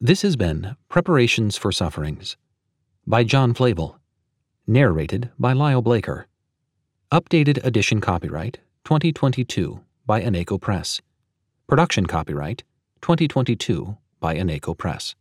This has been Preparations for Sufferings by John Flavel, narrated by Lyle Blaker. Updated edition copyright 2022 by Aneko Press. Production copyright 2022 by Aneko Press.